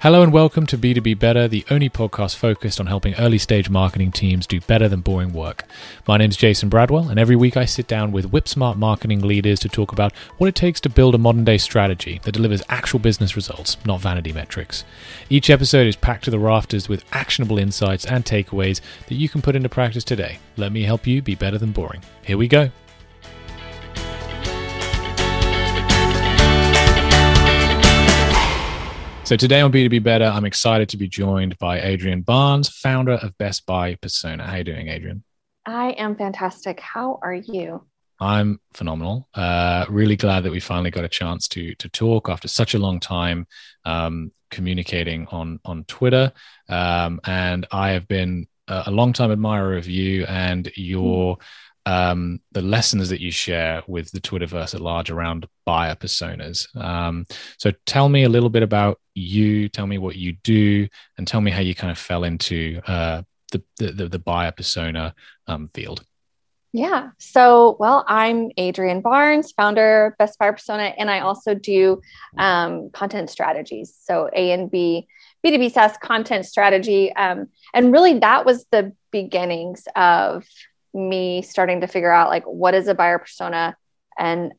Hello and welcome to B2B Better, the only podcast focused on helping early stage marketing teams do better than boring work. My name is Jason Bradwell, and every week I sit down with whip smart marketing leaders to talk about what it takes to build a modern day strategy that delivers actual business results, not vanity metrics. Each episode is packed to the rafters with actionable insights and takeaways that you can put into practice today. Let me help you be better than boring. Here we go. So today on B2B Better, I'm excited to be joined by Adrienne Barnes, founder of Best Buy Persona. How are you doing, Adrienne? I am fantastic. How are you? I'm phenomenal. Uh, really glad that we finally got a chance to to talk after such a long time um, communicating on on Twitter. Um, and I have been a, a long time admirer of you and your. Um, the lessons that you share with the Twitterverse at large around buyer personas. Um, so tell me a little bit about you. Tell me what you do, and tell me how you kind of fell into uh, the, the, the buyer persona um, field. Yeah. So, well, I'm Adrienne Barnes, founder Best Buyer Persona, and I also do um, content strategies. So A and B, B2B SaaS content strategy. Um, and really that was the beginnings of me starting to figure out like what is a buyer persona and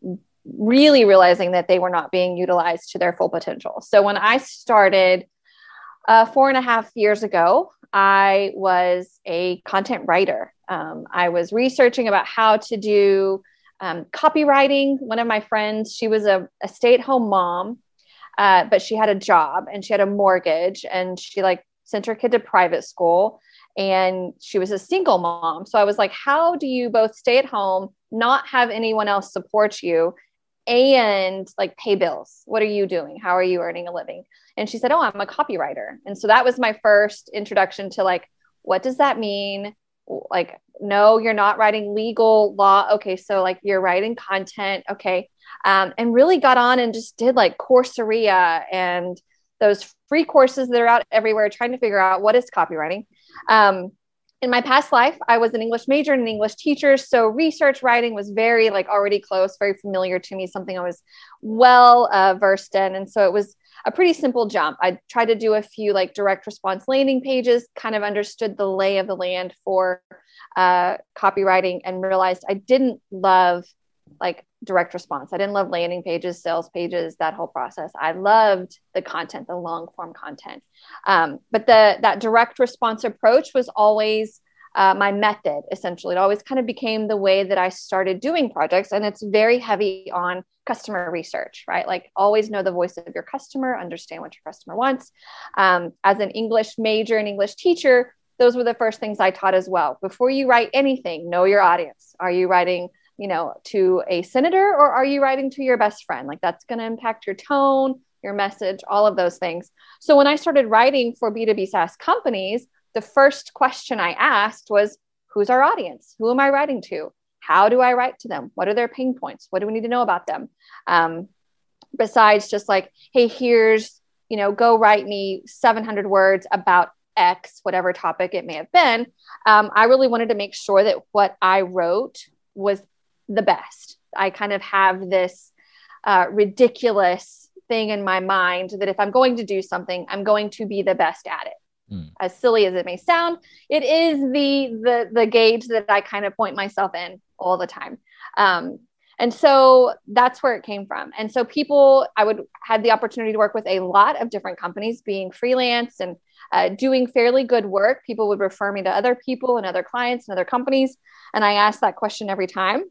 really realizing that they were not being utilized to their full potential. So when I started uh, four and a half years ago, I was a content writer. Um, I was researching about how to do um, copywriting. One of my friends, she was a, a stay at home mom, uh, but she had a job and she had a mortgage and she like sent her kid to private school and she was a single mom. So I was like, how do you both stay at home, not have anyone else support you, and like pay bills? What are you doing? How are you earning a living? And she said, oh, I'm a copywriter. And so that was my first introduction to like, what does that mean? Like, no, you're not writing legal law. Okay, so like you're writing content. Okay. Um, and really got on and just did like Coursera and those free courses that are out everywhere trying to figure out what is copywriting um, in my past life, I was an English major and an English teacher. So research writing was very like already close, very familiar to me, something I was well uh, versed in. And so it was a pretty simple jump. I tried to do a few like direct response landing pages, kind of understood the lay of the land for uh, copywriting and realized I didn't love like direct response. I didn't love landing pages, sales pages, that whole process. I loved the content, the long form content. Um, but the that direct response approach was always uh, my method. Essentially, it always kind of became the way that I started doing projects, and it's very heavy on customer research, right? Like always know the voice of your customer, understand what your customer wants. Um, as an English major and English teacher, those were the first things I taught as well. Before you write anything, know your audience. Are you writing you know, to a senator or are you writing to your best friend? Like that's going to impact your tone, your message, all of those things. So when I started writing for B2B SaaS companies, the first question I asked was, who's our audience? Who am I writing to? How do I write to them? What are their pain points? What do we need to know about them? Um, besides just like, hey, here's, you know, go write me 700 words about X, whatever topic it may have been. Um, I really wanted to make sure that what I wrote was the best. I kind of have this uh, ridiculous thing in my mind that if I'm going to do something, I'm going to be the best at it. Mm. As silly as it may sound, it is the the the gauge that I kind of point myself in all the time. Um, and so that's where it came from. And so people, I would had the opportunity to work with a lot of different companies, being freelance and uh, doing fairly good work. People would refer me to other people and other clients and other companies, and I asked that question every time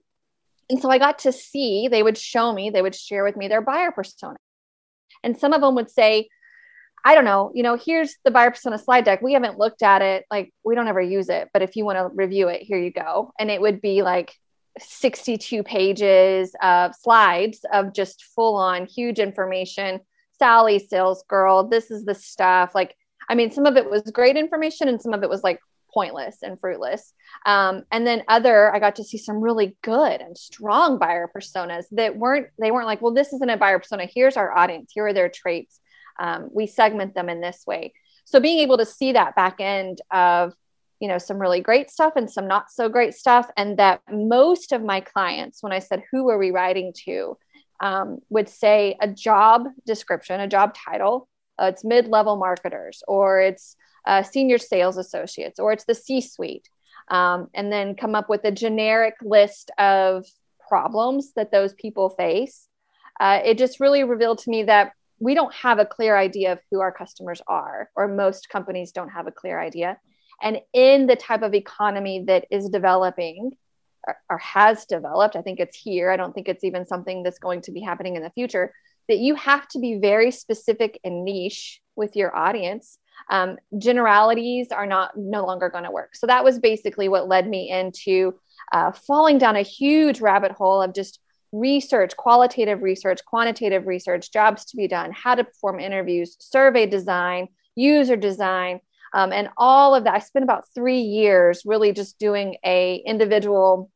and so I got to see, they would show me, they would share with me their buyer persona. And some of them would say, I don't know, you know, here's the buyer persona slide deck. We haven't looked at it. Like, we don't ever use it, but if you want to review it, here you go. And it would be like 62 pages of slides of just full on huge information. Sally, sales girl, this is the stuff. Like, I mean, some of it was great information and some of it was like pointless and fruitless. Um, and then other, I got to see some really good and strong buyer personas that weren't, they weren't like, well, this isn't a buyer persona. Here's our audience. Here are their traits. Um, we segment them in this way. So being able to see that back end of, you know, some really great stuff and some not so great stuff. And that most of my clients, when I said, who are we writing to? Um, would say a job description, a job title, uh, it's mid-level marketers or it's uh, senior sales associates or it's the c-suite um, and then come up with a generic list of problems that those people face. Uh, it just really revealed to me that we don't have a clear idea of who our customers are or most companies don't have a clear idea. And in the type of economy that is developing or, or has developed i think it's here i don't think it's even something that's going to be happening in the future that you have to be very specific and niche with your audience um, generalities are not no longer going to work. So that was basically what led me into uh, falling down a huge rabbit hole of just research qualitative research quantitative research jobs to be done how to perform interviews survey design user design um, and all of that. I spent about three years really just doing a individual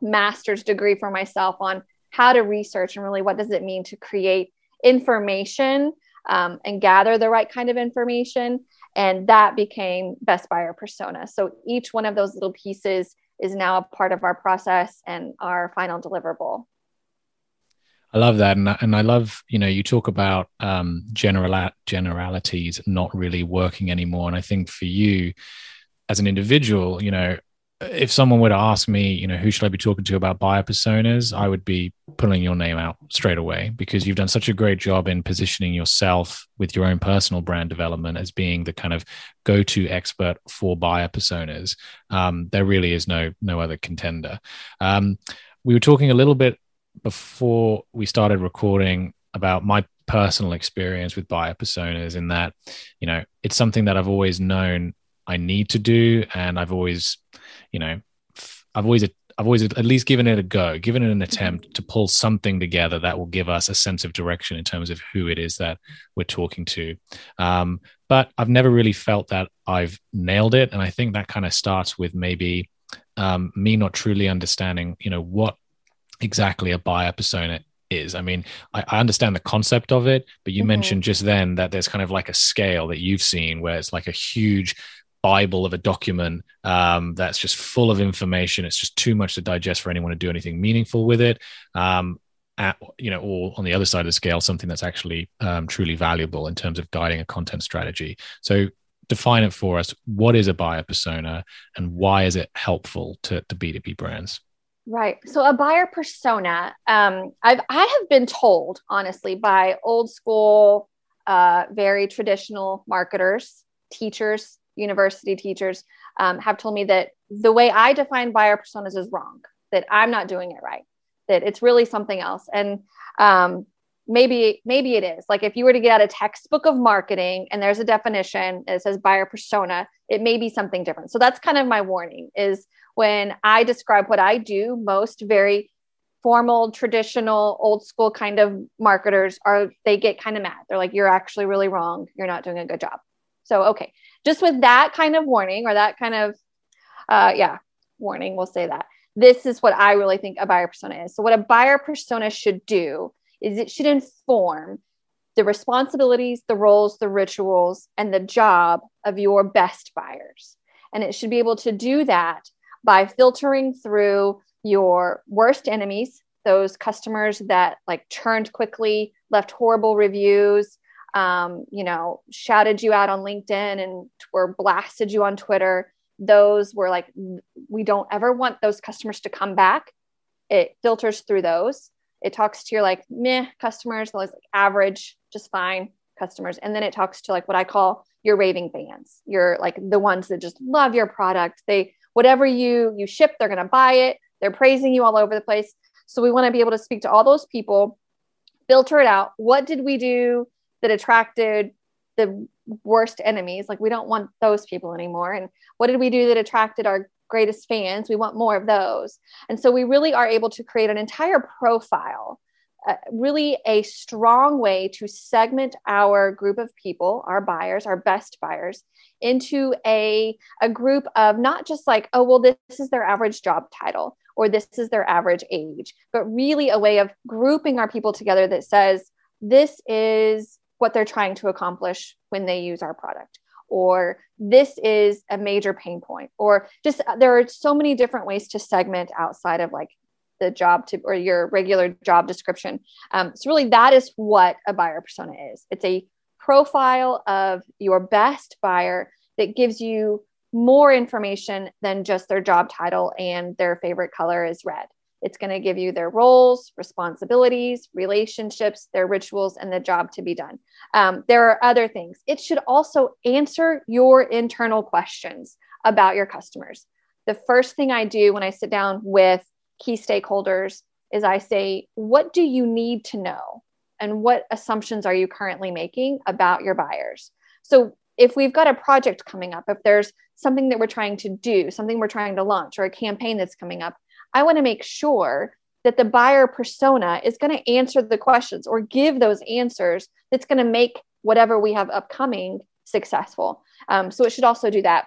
master's degree for myself on how to research and really what does it mean to create information um, and gather the right kind of information. And that became best buyer persona. So each one of those little pieces is now a part of our process and our final deliverable. I love that, and I, and I love you know you talk about um, general generalities not really working anymore, and I think for you as an individual, you know, if someone were to ask me, you know, who should I be talking to about buyer personas, I would be pulling your name out straight away because you've done such a great job in positioning yourself with your own personal brand development as being the kind of go-to expert for buyer personas. Um, there really is no no other contender. Um, we were talking a little bit before we started recording about my personal experience with buyer personas in that, you know, it's something that I've always known I need to do, and I've always, you know, I've always I've always at least given it a go, given it an attempt to pull something together that will give us a sense of direction in terms of who it is that we're talking to. Um, but I've never really felt that I've nailed it, and I think that kind of starts with maybe um, me not truly understanding, you know, what exactly a buyer persona is. I mean, I, I, understand the concept of it, but you mm-hmm. mentioned just then that there's kind of like a scale that you've seen where it's like a huge bible of a document um, that's just full of information. It's just too much to digest for anyone to do anything meaningful with it. Um, at, you know, or on the other side of the scale, something that's actually um, truly valuable in terms of guiding a content strategy. So define it for us. What is a buyer persona and why is it helpful to, to B2B brands? Right. So a buyer persona, um, I've I have been told honestly by old school, uh, very traditional marketers, teachers, university teachers, um, have told me that the way I define buyer personas is wrong. That I'm not doing it right. That it's really something else. And um, maybe maybe it is. Like if you were to get out a textbook of marketing and there's a definition that says buyer persona, it may be something different. So that's kind of my warning. Is when I describe what I do, most very formal, traditional, old school kind of marketers are, they get kind of mad. They're like, you're actually really wrong. You're not doing a good job. So, okay, just with that kind of warning or that kind of, uh, yeah, warning, we'll say that. This is what I really think a buyer persona is. So, what a buyer persona should do is it should inform the responsibilities, the roles, the rituals, and the job of your best buyers. And it should be able to do that by filtering through your worst enemies, those customers that like churned quickly, left horrible reviews, um, you know, shouted you out on LinkedIn and or blasted you on Twitter. Those were like, we don't ever want those customers to come back. It filters through those. It talks to your like meh customers, those like average, just fine customers. And then it talks to like what I call your raving fans. You're like the ones that just love your product. They whatever you you ship they're to buy it they're praising you all over the place so we want to be able to speak to all those people filter it out what did we do that attracted the worst enemies. Like we don't want those people anymore. And what did we do that attracted our greatest fans? We want more of those. And so we really are able to create an entire profile uh, really a strong way to segment our group of people, our buyers, our best buyers, into a, a group of not just like, oh, well, this, this is their average job title or this is their average age, but really a way of grouping our people together that says, this is what they're trying to accomplish when they use our product or this is a major pain point or just there are so many different ways to segment outside of like the job to or your regular job description. Um, so really, that is what a buyer persona is. It's a profile of your best buyer that gives you more information than just their job title and their favorite color is red. It's going to give you their roles, responsibilities, relationships, their rituals, and the job to be done. Um, there are other things. It should also answer your internal questions about your customers. The first thing I do when I sit down with key stakeholders is I say, What do you need to know? And what assumptions are you currently making about your buyers? So, if we've got a project coming up, if there's something that we're trying to do, something we're trying to launch, or a campaign that's coming up, I want to make sure that the buyer persona is going to answer the questions or give those answers that's going to make whatever we have upcoming successful. Um, so it should also do that.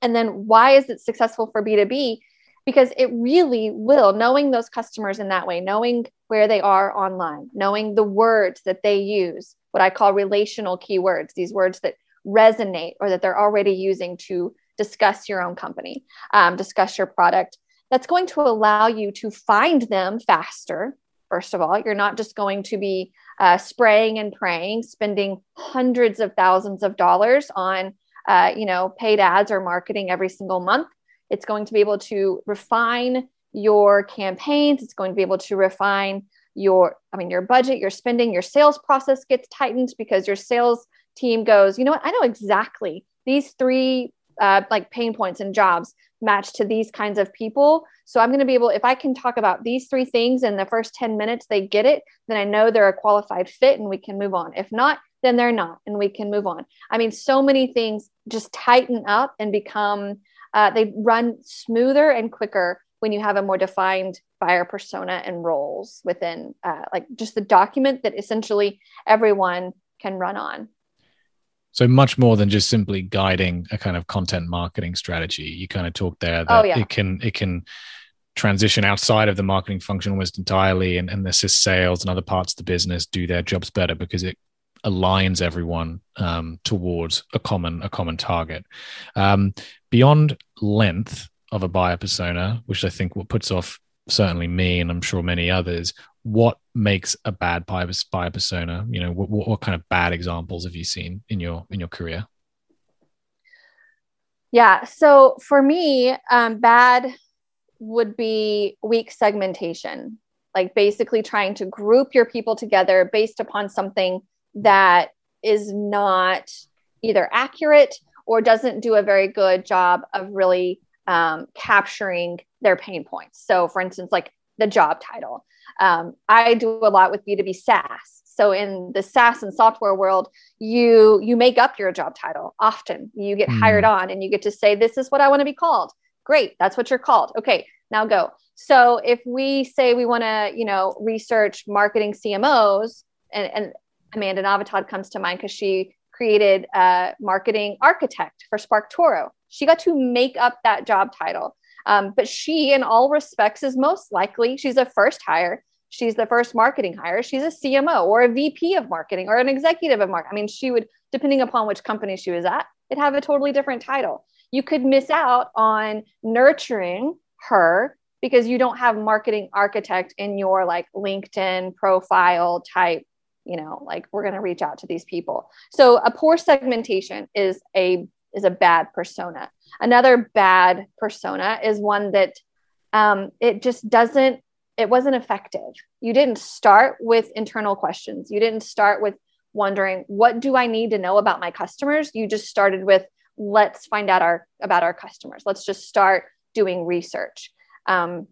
And then why is it successful for B2B? Because it really will, knowing those customers in that way, knowing where they are online, knowing the words that they use, what I call relational keywords, these words that resonate or that they're already using to discuss your own company, um, discuss your product that's going to allow you to find them faster. First of all, you're not just going to be uh, spraying and praying, spending hundreds of thousands of dollars on, uh, you know, paid ads or marketing every single month. It's going to be able to refine your campaigns. It's going to be able to refine your, I mean, your budget, your spending, your sales process gets tightened because your sales team goes, you know what, I know exactly these three uh, like pain points and jobs match to these kinds of people. So I'm going to be able, if I can talk about these three things in the first 10 minutes, they get it, then I know they're a qualified fit and we can move on. If not, then they're not and we can move on. I mean, so many things just tighten up and become, uh, they run smoother and quicker when you have a more defined buyer persona and roles within uh, like just the document that essentially everyone can run on. So much more than just simply guiding a kind of content marketing strategy. You kind of talked there that oh, yeah. it can it can transition outside of the marketing function almost entirely and, and assist sales and other parts of the business do their jobs better because it aligns everyone um, towards a common a common target. Um, beyond length of a buyer persona, which I think what puts off certainly me and I'm sure many others, what makes a bad buyer, persona? You know, what, what kind of bad examples have you seen in your in your career? Yeah. So for me, um, bad would be weak segmentation, like basically trying to group your people together based upon something that is not either accurate or doesn't do a very good job of really um, capturing their pain points. So, for instance, like the job title. Um, I do a lot with B2B SaaS. So in the SaaS and software world, you you make up your job title often. You get mm. hired on and you get to say, this is what I want to be called. Great, that's what you're called. Okay, now go. So if we say we want to, you know, research marketing CMOs, and, and Amanda Natividad comes to mind because she created a marketing architect for SparkToro. She got to make up that job title. Um, but she, in all respects, is most likely she's a first hire. She's the first marketing hire. She's a CMO or a VP of marketing or an executive of marketing. I mean, she would, depending upon which company she was at, it'd have a totally different title. You could miss out on nurturing her because you don't have marketing architect in your like LinkedIn profile type you know like we're going to reach out to these people so a poor segmentation is a is a bad persona. Another bad persona is one that um, it just doesn't, it wasn't effective. You didn't start with internal questions. You didn't start with wondering, what do I need to know about my customers? You just started with, let's find out our about our customers. Let's just start doing research. Um,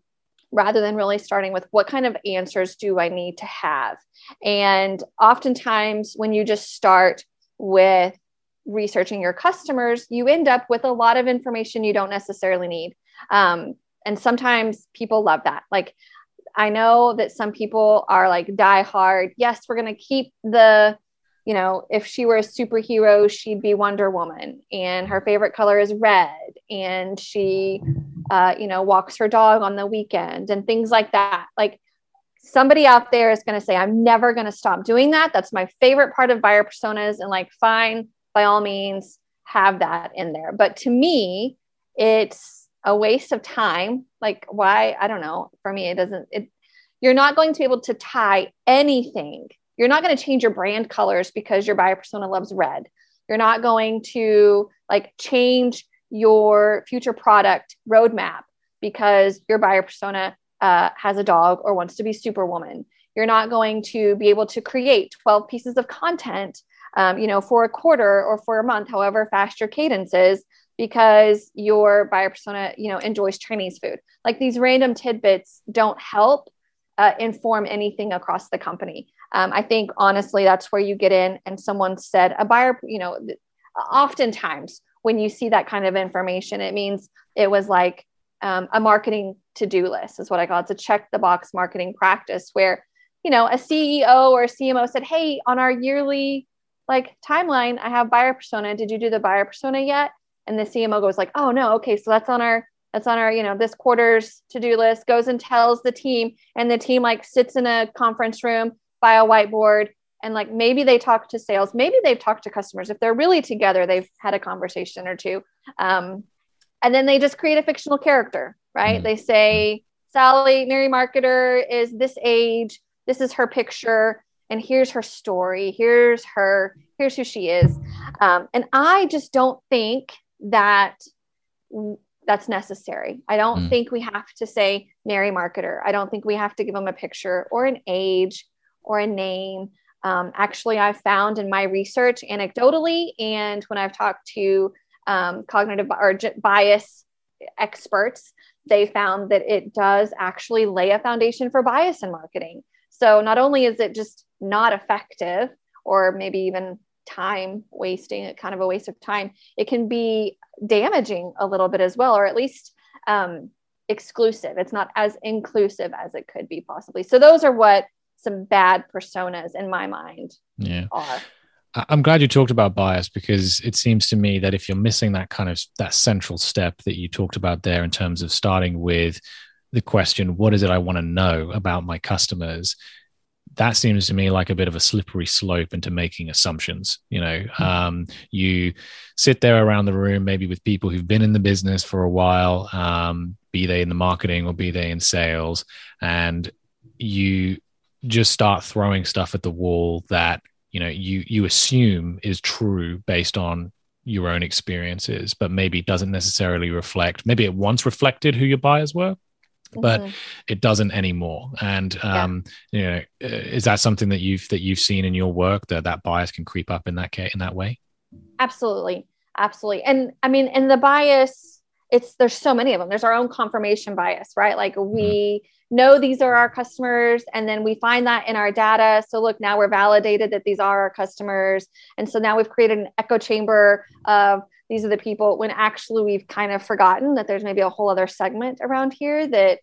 rather than really starting with what kind of answers do I need to have? And oftentimes, when you just start with researching your customers, you end up with a lot of information you don't necessarily need. Um, and sometimes people love that. Like, I know that some people are like die hard. Yes, we're going to keep the, you know, if she were a superhero, she'd be Wonder Woman, and her favorite color is red, and she, uh, you know, walks her dog on the weekend and things like that. Like, somebody out there is going to say, I'm never going to stop doing that. That's my favorite part of buyer personas. And like, fine, by all means have that in there. But to me, it's a waste of time. Like why? I don't know. For me, it doesn't, it, you're not going to be able to tie anything you're not going to change your brand colors because your buyer persona loves red. You're not going to like change your future product roadmap because your buyer persona uh, has a dog or wants to be superwoman. You're not going to be able to create 12 pieces of content, um, you know, for a quarter or for a month, however fast your cadence is, because your buyer persona, you know, enjoys Chinese food. Like these random tidbits don't help uh, inform anything across the company. Um, I think honestly, that's where you get in. And someone said a buyer, you know, oftentimes when you see that kind of information, it means it was like um, a marketing to-do list is what I call it. It's a check the box marketing practice where, you know, a CEO or a CMO said, Hey, on our yearly like timeline, I have buyer persona. Did you do the buyer persona yet? And the CMO goes like, Oh no. Okay. So that's on our, that's on our, you know, this quarter's to-do list goes and tells the team and the team like sits in a conference room by a whiteboard and like maybe they talk to sales maybe they've talked to customers if they're really together they've had a conversation or two um, and then they just create a fictional character right? Mm-hmm. They say, Sally, Mary Marketer is this age, this is her picture, and here's her story, here's her, here's who she is. Um, and I just don't think that that's necessary. I don't mm. think we have to say Mary Marketer. I don't think we have to give them a picture or an age or a name. Um, actually, I've found in my research anecdotally, and when I've talked to um, cognitive or bias experts, they found that it does actually lay a foundation for bias in marketing. So not only is it just not effective or maybe even time wasting, kind of a waste of time, it can be damaging a little bit as well, or at least um, exclusive. It's not as inclusive as it could be possibly. So those are what some bad personas in my mind yeah. are. I'm glad you talked about bias because it seems to me that if you're missing that kind of that central step that you talked about there in terms of starting with the question, what is it I want to know about my customers? That seems to me like a bit of a slippery slope into making assumptions. You know, hmm. um, you sit there around the room, maybe with people who've been in the business for a while, um, be they in the marketing or be they in sales, and you just start throwing stuff at the wall that you know you you assume is true based on your own experiences but maybe doesn't necessarily reflect maybe it once reflected who your buyers were but mm-hmm. it doesn't anymore. And um yeah. you know is that something that you've that you've seen in your work that that bias can creep up in that case in that way? Absolutely. Absolutely. And i mean and the bias it's there's so many of them. There's our own confirmation bias right? Like we mm-hmm. know these are our customers and then we find that in our data. So look now we're validated that these are our customers. And so now we've created an echo chamber of these are the people when actually we've kind of forgotten that there's maybe a whole other segment around here that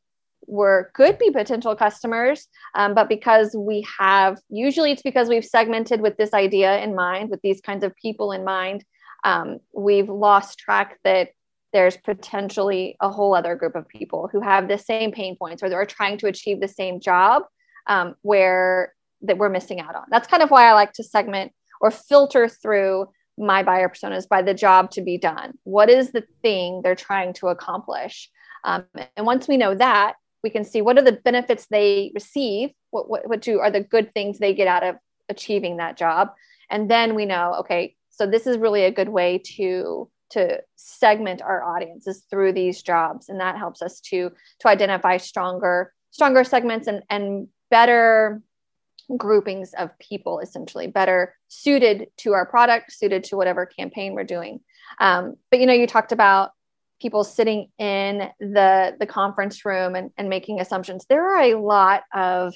were could be potential customers um, but because we have usually it's because we've segmented with this idea in mind with these kinds of people in mind um, we've lost track that there's potentially a whole other group of people who have the same pain points or they're trying to achieve the same job um, where that we're missing out on. That's kind of why I like to segment or filter through my buyer personas by the job to be done. What is the thing they're trying to accomplish? Um, and once we know that, we can see what are the benefits they receive, what, what, what do, are the good things they get out of achieving that job. And then we know, okay, so this is really a good way to to segment our audiences through these jobs and that helps us to to identify stronger stronger segments and and better groupings of people essentially better suited to our product suited to whatever campaign we're doing um, but you know you talked about people sitting in the the conference room and, and making assumptions there are a lot of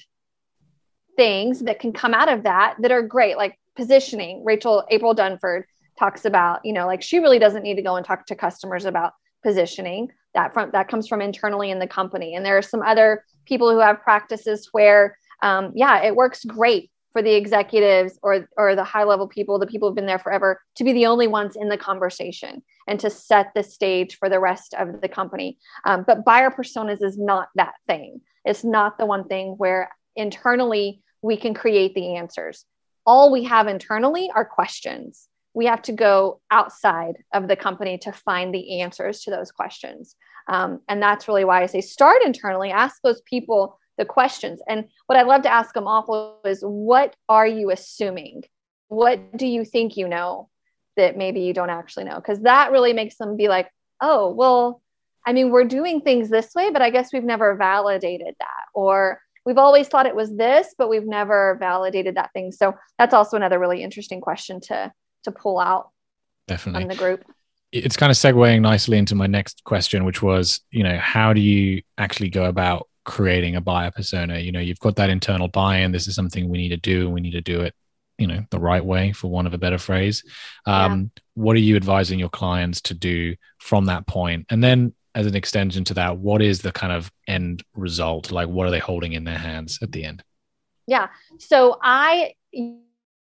things that can come out of that that are great like positioning rachel april dunford talks about, you know, like she really doesn't need to go and talk to customers about positioning. That from that comes from internally in the company. And there are some other people who have practices where, um, yeah, it works great for the executives or or the high level people, the people who've been there forever, to be the only ones in the conversation and to set the stage for the rest of the company. Um, but buyer personas is not that thing. It's not the one thing where internally we can create the answers. All we have internally are questions we have to go outside of the company to find the answers to those questions. Um, and that's really why I say start internally, ask those people the questions. And what I love to ask them awful is what are you assuming? What do you think you know that maybe you don't actually know? Because that really makes them be like, oh, well, I mean, we're doing things this way, but I guess we've never validated that. Or we've always thought it was this, but we've never validated that thing. So that's also another really interesting question to to pull out definitely from the group it's kind of segueing nicely into my next question, which was, you know, how do you actually go about creating a buyer persona? You know, you've got that internal buy-in. This is something we need to do, and we need to do it, you know, the right way, for want of a better phrase. Um, yeah. What are you advising your clients to do from that point? And then, as an extension to that, what is the kind of end result? Like, what are they holding in their hands at the end? Yeah. So I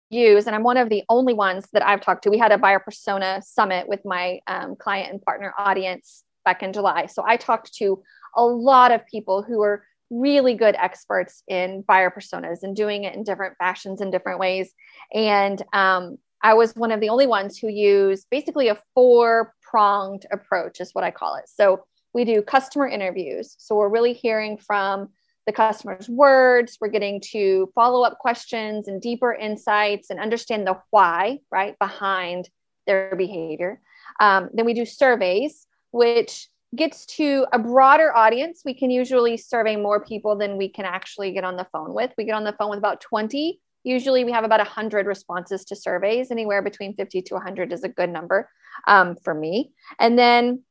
use, and I'm one of the only ones that I've talked to. We had a buyer persona summit with my um, client and partner audience back in July. So I talked to a lot of people who are really good experts in buyer personas and doing it in different fashions and different ways. And um, I was one of the only ones who use basically a four pronged approach, is what I call it. So we do customer interviews. So we're really hearing from the customer's words. We're getting to follow up questions and deeper insights and understand the why, right, behind their behavior. Um, then we do surveys, which gets to a broader audience. We can usually survey more people than we can actually get on the phone with. We get on the phone with about 20. Usually we have about 100 responses to surveys. Anywhere between 50 to 100 is a good number um, for me. And then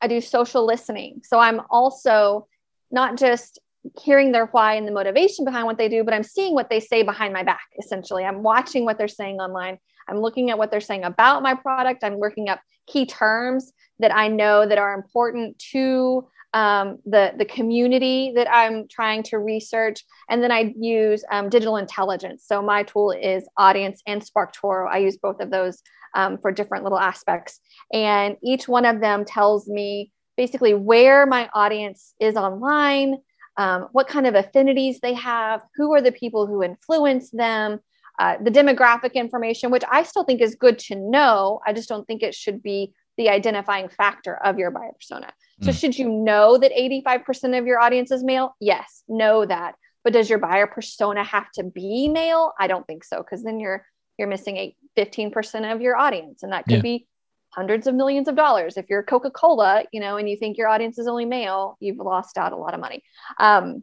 I do social listening. So I'm also not just hearing their why and the motivation behind what they do, but I'm seeing what they say behind my back. Essentially, I'm watching what they're saying online. I'm looking at what they're saying about my product. I'm working up key terms that I know that are important to um, the the community that I'm trying to research, and then I use um, digital intelligence. So my tool is Audiense and SparkToro. I use both of those um, for different little aspects, and each one of them tells me basically where my audience is online um, what kind of affinities they have, who are the people who influence them, uh, the demographic information, which I still think is good to know. I just don't think it should be the identifying factor of your buyer persona. So, mm. should you know that 85% of your audience is male? Yes, know that. But does your buyer persona have to be male? I don't think so, because then you're you're missing a 15% of your audience, and that could yeah. be hundreds of millions of dollars. If you're Coca Cola, you know, and you think your audience is only male, you've lost out a lot of money. Um,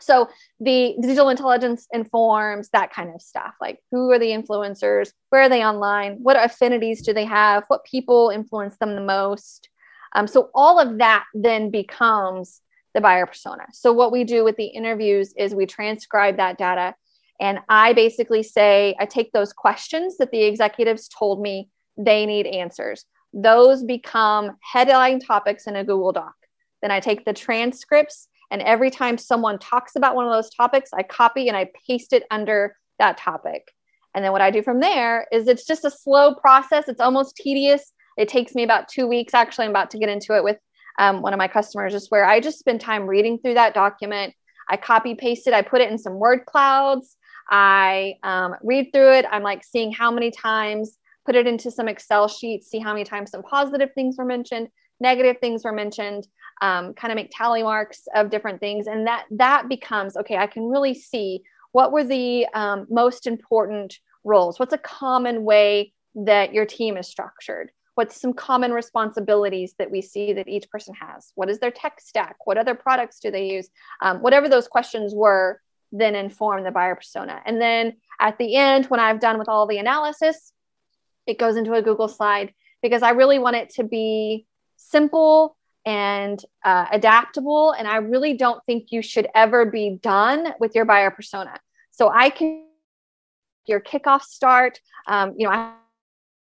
so the digital intelligence informs that kind of stuff like who are the influencers where are they online what affinities do they have what people influence them the most um, so all of that then becomes the buyer persona so what we do with the interviews is we transcribe that data and i basically say i take those questions that the executives told me they need answers. Those become headline topics in a Google Doc. Then I take the transcripts, and every time someone talks about one of those topics, I copy and I paste it under that topic. And then what I do from there is it's just a slow process. It's almost tedious. It takes me about two weeks. Actually, I'm about to get into it with um, one of my customers, just where I just spend time reading through that document. I copy paste it. I put it in some word clouds. I um, read through it. I'm like seeing how many times put it into some Excel sheets, see how many times some positive things were mentioned, negative things were mentioned, um, kind of make tally marks of different things. And that that becomes, okay, I can really see what were the um, most important roles? What's a common way that your team is structured? What's some common responsibilities that we see that each person has? What is their tech stack? What other products do they use? Um, whatever those questions were, then inform the buyer persona. And then at the end, when I've done with all the analysis, it goes into a Google slide because I really want it to be simple and uh, adaptable. And I really don't think you should ever be done with your buyer persona. So I can your kickoff start. Um, you know, I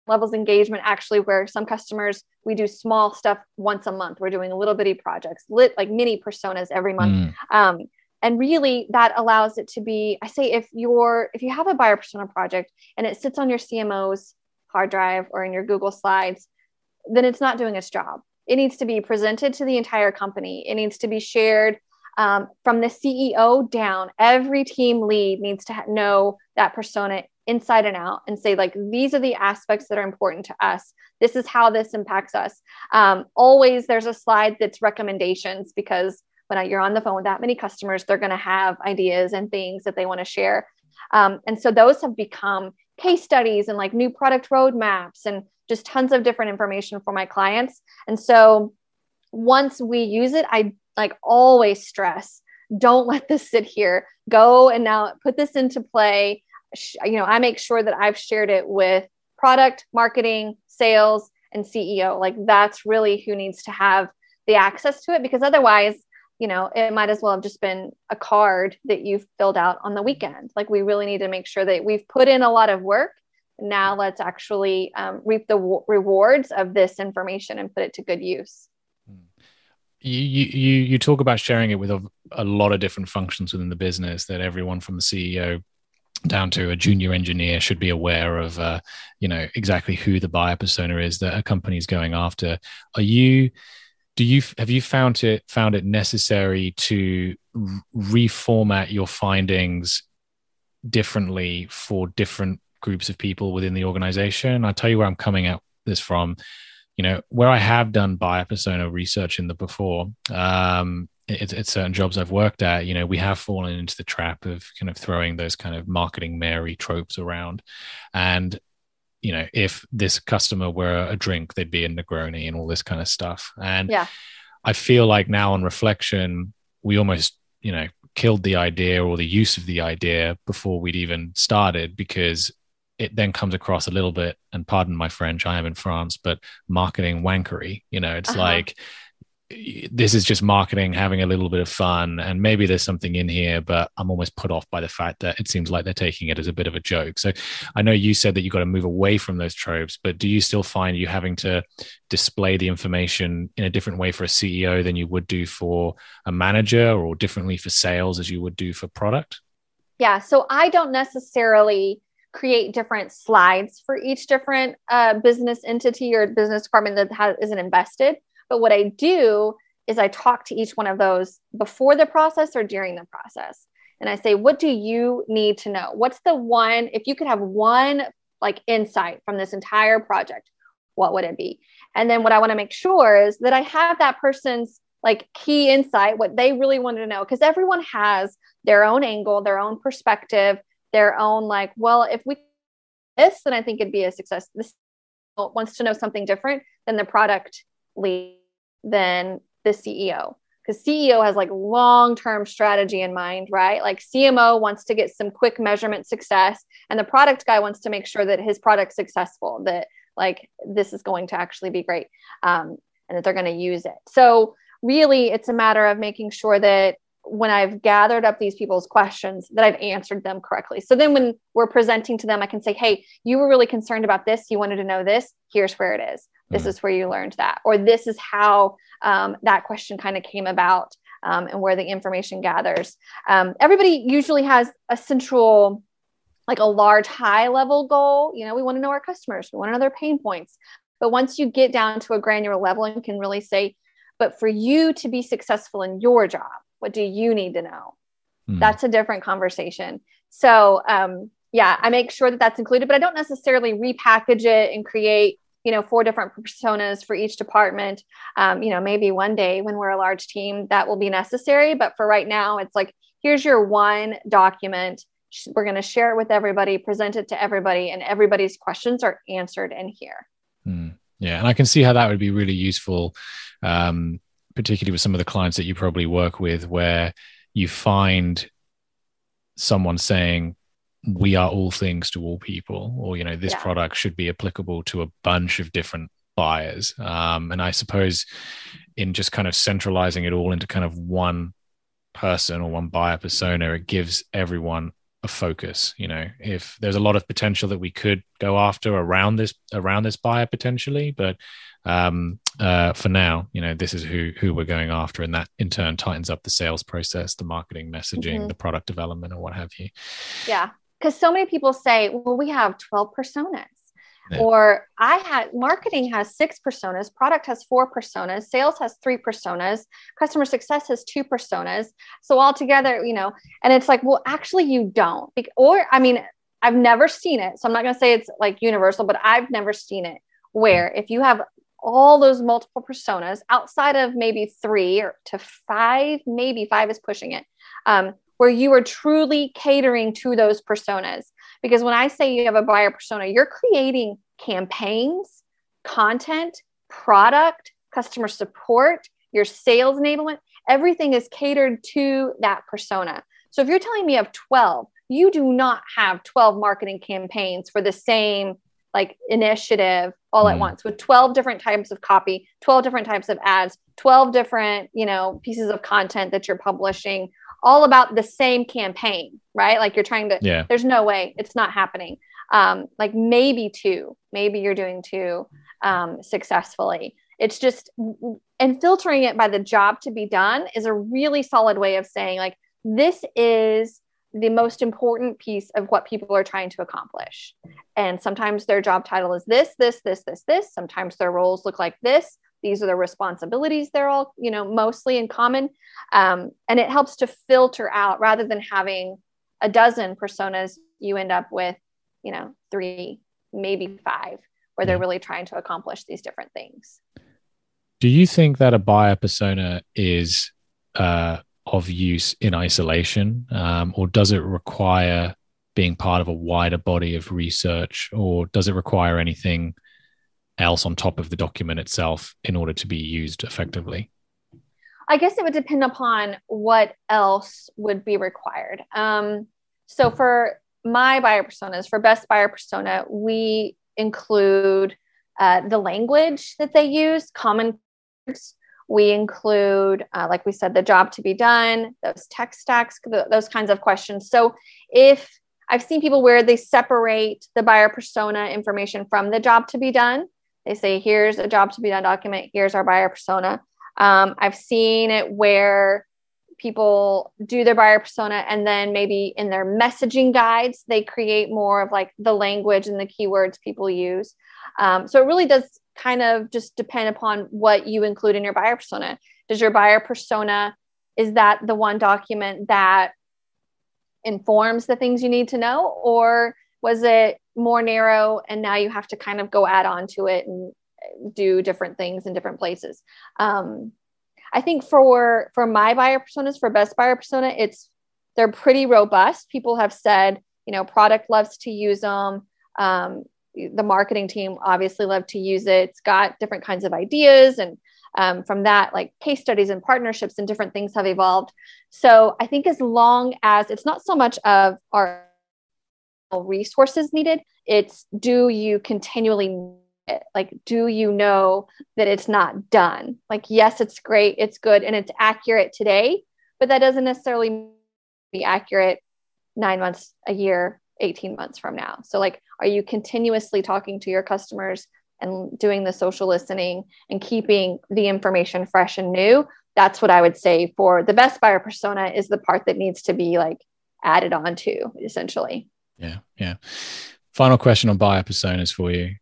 levels engagement actually where some customers we do small stuff once a month. We're doing a little bitty projects, lit like mini personas every month. Mm. Um, and really that allows it to be i say if you're if you have a buyer persona project and it sits on your cmo's hard drive or in your Google Slides, then it's not doing its job. It needs to be presented to the entire company. It needs to be shared um, from the CEO down. Every team lead needs to know that persona inside and out and say, like, these are the aspects that are important to us. This is how this impacts us. Um, always there's a slide that's recommendations because when you're on the phone with that many customers, they're going to have ideas and things that they want to share. Um, and so those have become case studies and like new product roadmaps and just tons of different information for my clients. And so once we use it, I like always stress don't let this sit here. Go and now put this into play. You know, I make sure that I've shared it with product, marketing, sales, and CEO. Like that's really who needs to have the access to it because otherwise, you know, it might as well have just been a card that you've filled out on the weekend. Like we really need to make sure that we've put in a lot of work. Now let's actually um, reap the w- rewards of this information and put it to good use. You, you you talk about sharing it with a, a lot of different functions within the business that everyone from the CEO down to a junior engineer should be aware of uh, you know exactly who the buyer persona is that a company is going after are you do you have you found it found it necessary to reformat your findings differently for different groups of people within the organization i'll tell you where i'm coming at this from you know where i have done buyer persona research in the before um, it's, it's certain jobs I've worked at, you know, we have fallen into the trap of kind of throwing those kind of marketing Mary tropes around. And, you know, if this customer were a drink, they'd be a Negroni and all this kind of stuff. And yeah. I feel like now on reflection, we almost, you know, killed the idea or the use of the idea before we'd even started because it then comes across a little bit, and pardon my French, I am in France, but marketing wankery. You know, it's uh-huh. like, this is just marketing having a little bit of fun and maybe there's something in here but i'm almost put off by the fact that it seems like they're taking it as a bit of a joke so i know you said that you've got to move away from those tropes but do you still find you having to display the information in a different way for a ceo than you would do for a manager or differently for sales as you would do for product yeah so i don't necessarily create different slides for each different uh, business entity or business department that has, isn't invested but what I do is I talk to each one of those before the process or during the process. And I say, what do you need to know? What's the one, if you could have one like insight from this entire project, what would it be? And then what I want to make sure is that I have that person's like key insight, what they really wanted to know, because everyone has their own angle, their own perspective, their own like, well, if we this, then I think it'd be a success. This wants to know something different than the product lead than the CEO because CEO has like long term strategy in mind, right? Like CMO wants to get some quick measurement success, and the product guy wants to make sure that his product's successful, that like this is going to actually be great, um, and that they're going to use it. So, really, it's a matter of making sure that when I've gathered up these people's questions, that I've answered them correctly. So then when we're presenting to them, I can say, hey, you were really concerned about this. You wanted to know this. Here's where it is. This mm is where you learned that. Or this is how um, that question kind of came about um, and where the information gathers. Um, everybody usually has a central like a large high level goal. You know we want to know our customers. We want to know their pain points. But once you get down to a granular level and can really say but for you to be successful in your job what do you need to know? Mm. that's a different conversation. So um, yeah i make sure that that's included but i don't necessarily repackage it and create you know four different personas for each department. Um, you know maybe one day when we're a large team that will be necessary but for right now it's like here's your one document. We're going to share it with everybody present it to everybody and everybody's questions are answered in here. Mm, yeah and i can see how that would be really useful um, particularly with some of the clients that you probably work with where you find someone saying we are all things to all people or you know this yeah. product should be applicable to a bunch of different buyers um, and i suppose in just kind of centralizing it all into kind of one person or one buyer persona it gives everyone a focus you know if there's a lot of potential that we could go after around this around this buyer potentially but um, uh, for now you know this is who who we're going after and that in turn tightens up the sales process the marketing messaging mm-hmm. the product development or what have you yeah because so many people say, well, we have 12 personas. Or I had marketing has six personas, product has four personas, sales has three personas, customer success has two personas. So all together, you know, and it's like, well, actually, you don't. Or, I mean, I've never seen it. So I'm not going to say it's like universal, but I've never seen it where if you have all those multiple personas outside of maybe three or to five, maybe five is pushing it, um, where you are truly catering to those personas. Because when I say you have a buyer persona, you're creating campaigns, content, product, customer support, your sales enablement, everything is catered to that persona. So if you're telling me of 12, you do not have 12 marketing campaigns for the same like initiative all mm. at once with 12 different types of copy 12 different types of ads 12 different you know pieces of content that you're publishing all about the same campaign right like you're trying to yeah there's no way it's not happening um like maybe two maybe you're doing two um successfully it's just and filtering it by the job to be done is a really solid way of saying like this is the most important piece of what people are trying to accomplish. And sometimes their job title is this, this, this, this, this. Sometimes their roles look like this. These are the responsibilities they're all, you know, mostly in common. Um, and it helps to filter out rather than having a dozen personas, you end up with, you know, three, maybe five, where they're really trying to accomplish these different things. Do you think that a buyer persona is uh, of use in isolation, um, or does it require being part of a wider body of research, or does it require anything else on top of the document itself in order to be used effectively? I guess it would depend upon what else would be required. Um, so for my buyer personas, for best buyer persona, we include uh, the language that they use, common words, we include, uh, like we said, the job to be done, those tech stacks, th- those kinds of questions. So if I've seen people where they separate the buyer persona information from the job to be done, they say, here's a job to be done document, here's our buyer persona. Um, I've seen it where people do their buyer persona and then maybe in their messaging guides they create more of like the language and the keywords people use um, so it really does kind of just depend upon what you include in your buyer persona. Does your buyer persona is that the one document that informs the things you need to know or was it more narrow and now you have to kind of go add on to it and do different things in different places um, i think for for my buyer personas for best buyer persona it's they're pretty robust people have said you know product loves to use them um, the marketing team obviously love to use it. It's got different kinds of ideas. And um, from that, like case studies and partnerships and different things have evolved. So I think as long as it's not so much of our resources needed, it's do you continually like do you know that it's not done like yes it's great it's good and it's accurate today but that doesn't necessarily be accurate nine months a year 18 months from now so like are you continuously talking to your customers and doing the social listening and keeping the information fresh and new? That's what I would say for the best buyer persona is the part that needs to be like added on to essentially. Yeah. Yeah. Final question on buyer personas for you.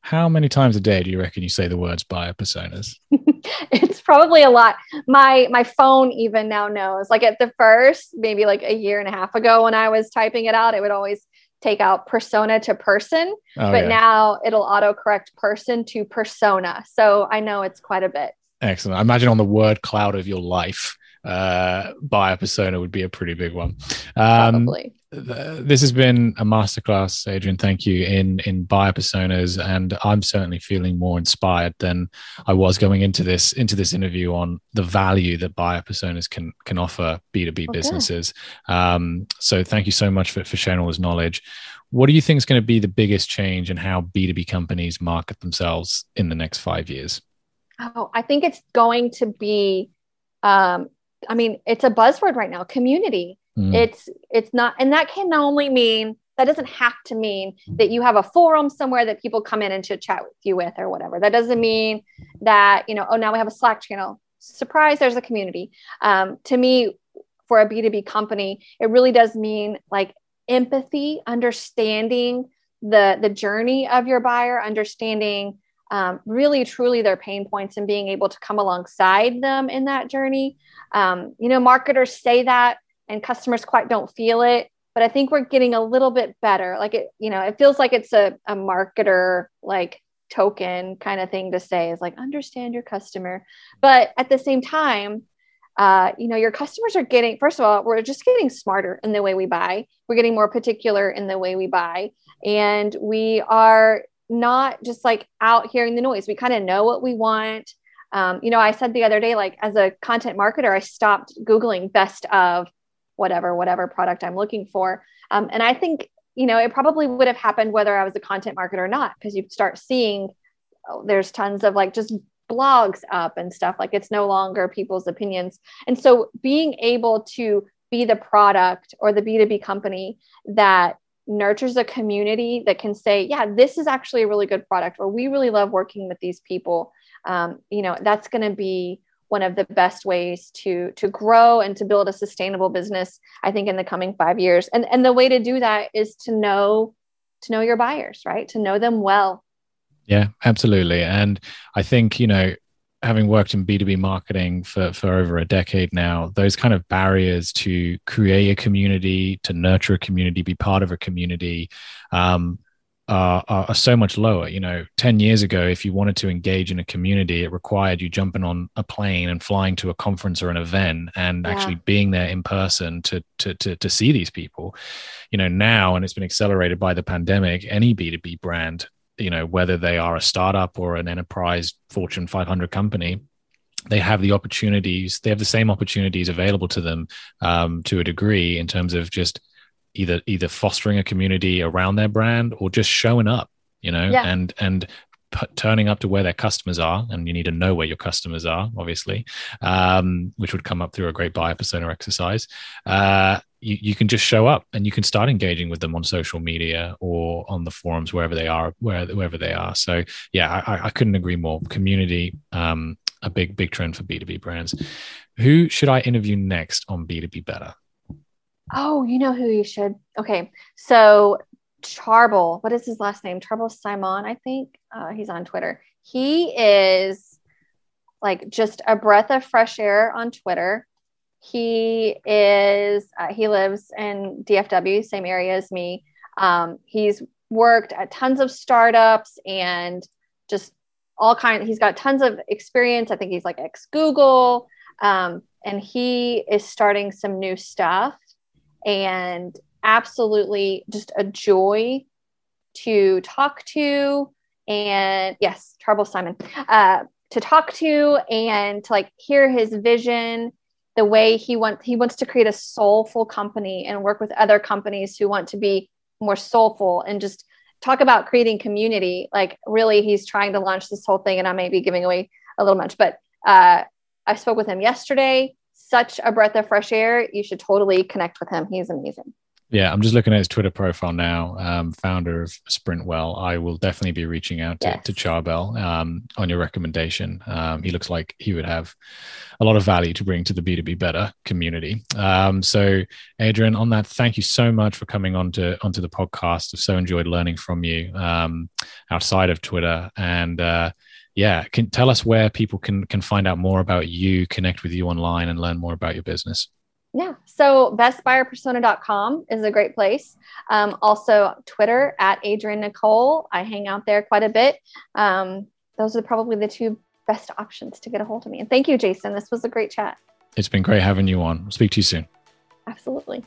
How many times a day do you reckon you say the words buyer personas? it's probably a lot. My my phone even now knows. Like at the first, maybe like a year and a half ago when I was typing it out, it would always take out persona to person, oh, but yeah. now it'll auto correct person to persona. So I know it's quite a bit. Excellent. I imagine on the word cloud of your life, uh, buyer persona would be a pretty big one. Um, Probably. Th- this has been a masterclass, Adrienne. Thank you in in buyer personas, and I'm certainly feeling more inspired than I was going into this into this interview on the value that buyer personas can can offer B2B okay. businesses. Um, so thank you so much for, for sharing all this knowledge. What do you think is going to be the biggest change in how B2B companies market themselves in the next five years? Oh, I think it's going to be um, I mean, it's a buzzword right now, community. Mm. It's it's not and that can only mean that doesn't have to mean that you have a forum somewhere that people come in and chit chat with you with or whatever. That doesn't mean that, you know, oh, now we have a Slack channel. Surprise, there's a community. Um, to me, for a B2B company, it really does mean like empathy, understanding the the journey of your buyer, understanding um, really truly their pain points and being able to come alongside them in that journey. Um, you know, marketers say that and customers quite don't feel it, but I think we're getting a little bit better. Like it, you know, it feels like it's a, a marketer like token kind of thing to say is like understand your customer but at the same time uh, you know your customers are getting first of all we're just getting smarter in the way we buy we're getting more particular in the way we buy and we are not just like out hearing the noise. We kind of know what we want. Um, you know i said the other day like as a content marketer i stopped googling best of whatever whatever product i'm looking for. Um, and i think you know it probably would have happened whether i was a content marketer or not because you start seeing oh, there's tons of like just blogs up and stuff. Like it's no longer people's opinions. And so being able to be the product or the b2b company that nurtures a community that can say yeah this is actually a really good product or we really love working with these people. Um, you know that's going to be one of the best ways to to grow and to build a sustainable business i think in the coming five years. And and the way to do that is to know to know your buyers right? To know them well. Yeah, absolutely. And I think, you know, having worked in B2B marketing for, for over a decade now, those kind of barriers to create a community, to nurture a community, be part of a community, um, are, are, so much lower. You know, 10 years ago, if you wanted to engage in a community, it required you jumping on a plane and flying to a conference or an event and yeah. actually being there in person to, to, to, to see these people. You know, now, and it's been accelerated by the pandemic, any B2B brand you know whether they are a startup or an enterprise fortune 500 company they have the opportunities they have the same opportunities available to them um, to a degree in terms of just either either fostering a community around their brand or just showing up you know yeah. and and p- turning up to where their customers are and you need to know where your customers are obviously um, which would come up through a great buyer persona exercise uh, you, you can just show up and you can start engaging with them on social media or on the forums wherever they are where, wherever they are. So yeah i, I couldn't agree more. Community um, a big big trend for b2b brands. Who should i interview next on b2b better? Oh you know who you should. Okay so charbel what is his last name? Charbel Semaan i think. Uh, he's on twitter. He is like just a breath of fresh air on twitter he is uh, he lives in DFW, same area as me. Um, he's worked at tons of startups and just all kind. He's got tons of experience. I think he's like ex Google, um, and he is starting some new stuff. And absolutely, just a joy to talk to. And yes, Charbel Semaan, uh, to talk to and to like hear his vision the way he wants he wants to create a soulful company and work with other companies who want to be more soulful and just talk about creating community. Like really he's trying to launch this whole thing and i may be giving away a little much but uh, i spoke with him yesterday. Such a breath of fresh air. You should totally connect with him. He's amazing yeah, I'm just looking at his Twitter profile now. Um, founder of Sprintwell. I will definitely be reaching out to, yes. to Charbel um, on your recommendation. Um, he looks like he would have a lot of value to bring to the B2B Better community. Um, so, Adrienne, on that, thank you so much for coming on to, onto the podcast. I've so enjoyed learning from you um, outside of Twitter. And uh, yeah, can tell us where people can can find out more about you, connect with you online, and learn more about your business. Yeah. So bestbuyerpersona.com is a great place. Um, also, Twitter at Adrienne Nicole. I hang out there quite a bit. Um, those are probably the two best options to get a hold of me. And thank you, Jason. This was a great chat. It's been great having you on. I'll speak to you soon. Absolutely.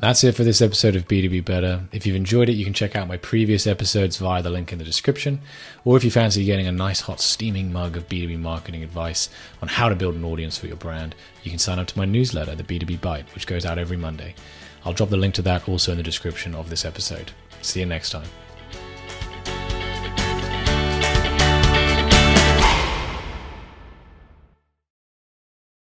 That's it for this episode of B2B Better. If you've enjoyed it, you can check out my previous episodes via the link in the description. Or if you fancy getting a nice, hot, steaming mug of B2B marketing advice on how to build an audience for your brand, you can sign up to my newsletter, the B2B Bite, which goes out every Monday. I'll drop the link to that also in the description of this episode. See you next time.